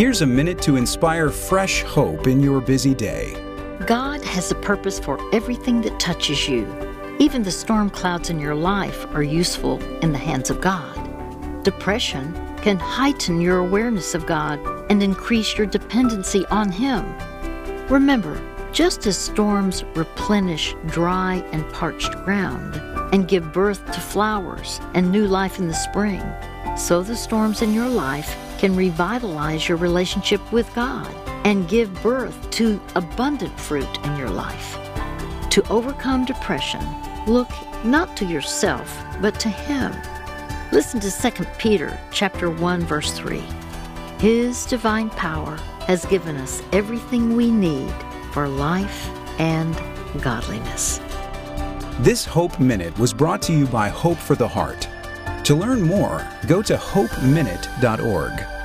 Here's a minute to inspire fresh hope in your busy day. God has a purpose for everything that touches you. Even the storm clouds in your life are useful in the hands of God. Depression can heighten your awareness of God and increase your dependency on Him. Remember, just as storms replenish dry and parched ground and give birth to flowers and new life in the spring, so the storms in your life can revitalize your relationship with God and give birth to abundant fruit in your life. To overcome depression, look not to yourself, but to Him. Listen to 2 Peter chapter 1 verse 3. His divine power has given us everything we need for life and godliness. This Hope Minute was brought to you by Hope for the Heart. To learn more, go to hopeminute.org.